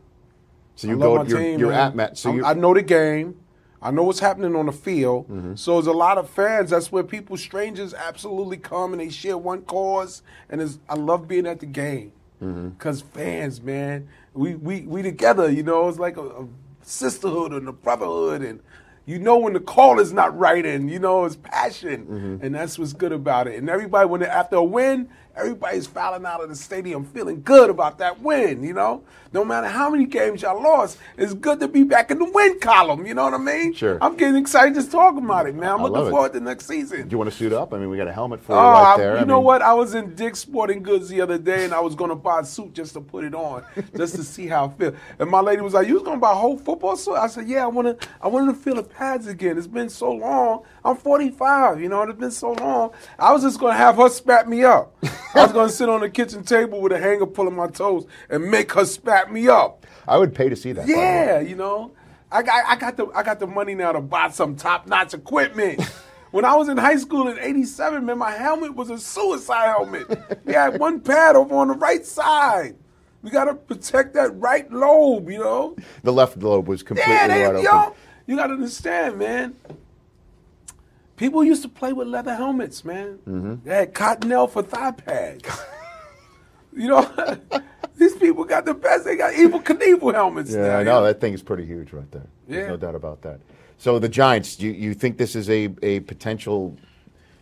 So you go. you're team, you're man. at Met. So. I know the game. I know what's happening on the field. Mm-hmm. So there's a lot of fans. That's where people, strangers, absolutely come and they share one cause. And it's, I love being at the game Mm-hmm. because fans, man, we, we we together. You know, it's like a, a sisterhood and a brotherhood, and you know when the call is not right, and you know it's passion, Mm-hmm. and that's what's good about it. And everybody, when they, after a win, everybody's filing out of the stadium feeling good about that win, you know? No matter how many games y'all lost, it's good to be back in the win column, you know what I mean? Sure. I'm getting excited just talking about it, man. I'm I looking it. forward to next season. Do you want to suit up? I mean, we got a helmet for you Oh, right there. you I know mean- what? I was in Dick's Sporting Goods the other day, and I was going to buy a suit just to put it on, <laughs> just to see how I feel. And my lady was like, "You was going to buy a whole football suit?" I said, "Yeah, I want to. I wanted to feel the pads again. It's been so long. I'm 45. You know, it's been so long. I was just going to have her spat me up. I was going to sit on the kitchen table with a hanger pulling my toes and make her spat me up. I would pay to see that. by the way. Yeah, you know, I got I got the I got the money now to buy some top notch equipment. <laughs> When I was in high school in '87, man, my helmet was a suicide helmet. You had one pad over on the right side. We got to protect that right lobe, you know. The left lobe was completely Yeah, they, wide open. yo, you got to understand, man. People used to play with leather helmets, man. Mm-hmm. They had cottonelle for thigh pads. <laughs> you know, <laughs> these people got the best. They got Evel Knievel helmets. Yeah, now, I you know that thing is pretty huge right there. There's Yeah. no doubt about that. So the Giants, you, you think this is a, a potential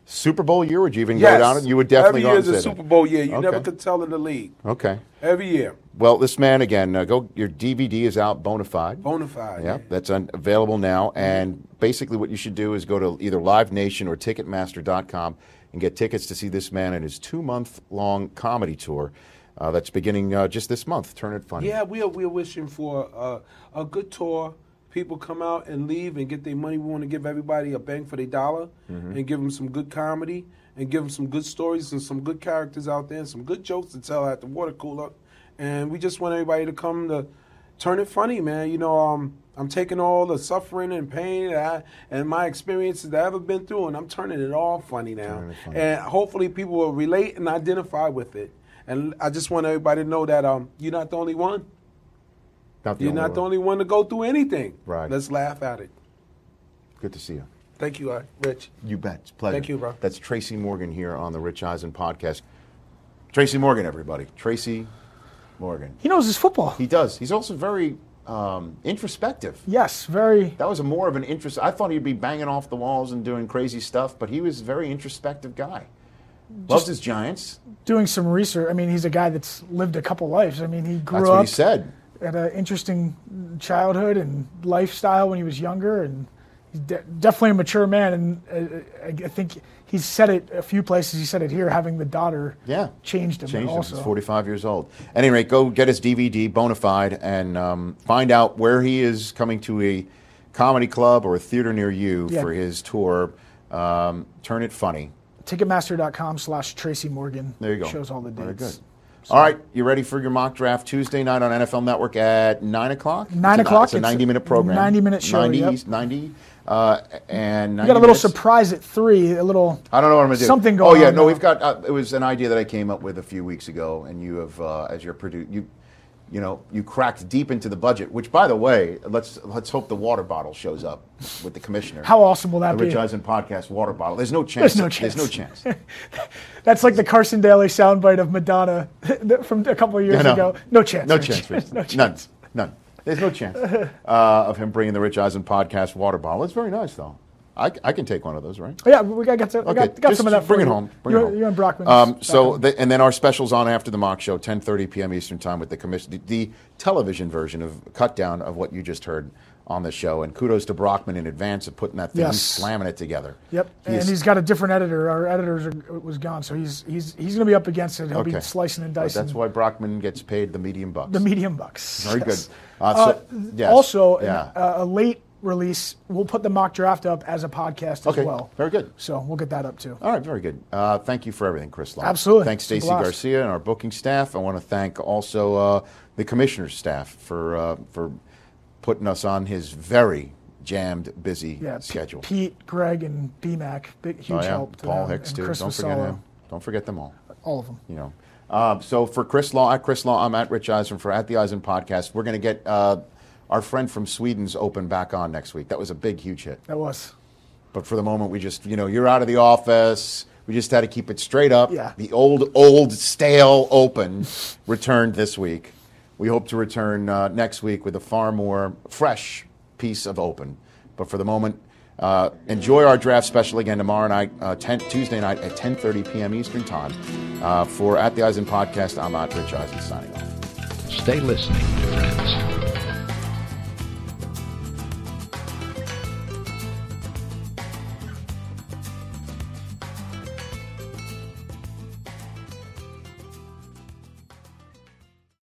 Super Bowl year? Would you even Yes. go down it? You would definitely Every year is a Super. Bowl year. You Okay. never could tell in the league. Okay. Every year. Well, this man again. Uh, go. Your DVD is out, Bonafide. Bonafide. Yeah, yeah. that's un- available now. And basically, what you should do is go to either Live Nation or Ticketmaster.com and get tickets to see this man in his two-month-long comedy tour. Uh, that's beginning uh, just this month. Turn it funny. Yeah, we are we're wishing for a, a good tour. People come out and leave and get their money. We want to give everybody a bang for their dollar Mhm. and give them some good comedy and give them some good stories and some good characters out there and some good jokes to tell at the water cooler. And we just want everybody to come to turn it funny, man. You know, um, I'm taking all the suffering and pain I, and my experiences that I've ever been through, and I'm turning it all funny now. Funny. And hopefully, people will relate and identify with it. And I just want everybody to know that um, you're not the only one. Not the You're only not the only one to go through anything. Right. Let's laugh at it. Good to see you. Thank you, uh, Rich. You bet. It's a pleasure. Thank you, bro. That's Tracy Morgan here on the Rich Eisen podcast. Tracy Morgan, everybody. Tracy Morgan. He knows his football. He does. He's also very um, introspective. Yes, very. That was a more of an interest. I thought he'd be banging off the walls and doing crazy stuff, but he was a very introspective guy. Loves Just- his Giants. Doing some research. I mean, he's a guy that's lived a couple lives. I mean, he grew That's up. That's what he said. Had an interesting childhood and lifestyle when he was younger, and he's de- definitely a mature man. And uh, I, I think he's said it a few places. He said it here, having the daughter. Yeah. Changed him. Changed him. also. He's 45 years old. At any rate, go get his DVD, Bonafide, and um, find out where he is coming to a comedy club or a theater near you Yeah. for his tour. Um, Turn it funny. Ticketmaster.com slash Tracy Morgan. There you go. Shows all the dates. Very good. All right, you ready for your mock draft Tuesday night on NFL Network at nine o'clock? Nine It's o'clock, It's a it's a ninety-minute program. 90-minute show, 90, yep. 90, uh, and 90 We got a little minutes. surprise at three. A little. I don't know what I'm gonna do. Something going. Oh yeah, no, now. we've got. Uh, it was an idea that I came up with a few weeks ago, and you have, uh, as your producer, you, you know, you cracked deep into the budget. Which, by the way, let's let's hope the water bottle shows up with the commissioner. How awesome will that the be? The Rich Eisen podcast water bottle. There's no chance. There's no chance. There's no chance. <laughs> That's like the Carson Daly soundbite of Madonna <laughs> from a couple of years Yeah, no. ago. No chance. No Rich. chance. Rich. <laughs> no chance. None. None. There's no chance uh, of him bringing the Rich Eisen podcast water bottle. It's very nice, though. I, I can take one of those, right? Oh, yeah, we got, got, some- Okay, got, got just- some of that. bring for it you. home. Bring you, it and- home. You and Brockman. Um, so, the, and then our specials on after the mock show, 10:30 p.m. Eastern time with the commission, the, the television version of cut down of what you just heard on the show. And kudos to Brockman in advance of putting that thing, Yes. slamming it together. Yep, He and is- he's got a different editor. Our editor was gone, so he's he's he's going to be up against it. He'll okay. be slicing and dicing. That's why Brockman gets paid the medium bucks. the medium bucks. Very Yes. good. Uh, so, Uh, yes. Also, yeah. uh, a late release. We'll put the mock draft up as a podcast as well. very good. So we'll get that up too. All right, very good. Uh, thank you for everything, Chris Law. Absolutely. Thanks, Stacey. Garcia and our booking staff. I want to thank also uh, the commissioner's staff for uh, for putting us on his very jammed, busy Yeah, schedule. Pete, Greg, and BMAC, big huge Oh, yeah. help. To Paul them, Hicks and too. Chris Don't forget Vassallo. him. Don't forget them all. All of them. You know. Uh, so for Chris Law, at Chris Law, I'm at Rich Eisen for at the Eisen podcast. We're going to get uh, our friend from Sweden's Open back on next week. That was a big, huge hit. That was. But for the moment, we just, you know, you're out of the office. We just had to keep it straight up. Yeah. The old, old, stale open returned this week. We hope to return uh, next week with a far more fresh piece of open. But for the moment, Uh, enjoy our draft special again tomorrow night, uh, 10, Tuesday night at 10:30 p.m. Eastern Time. Uh, for at the Eisen podcast, I'm at Rich Eisen signing off. Stay listening, my friends.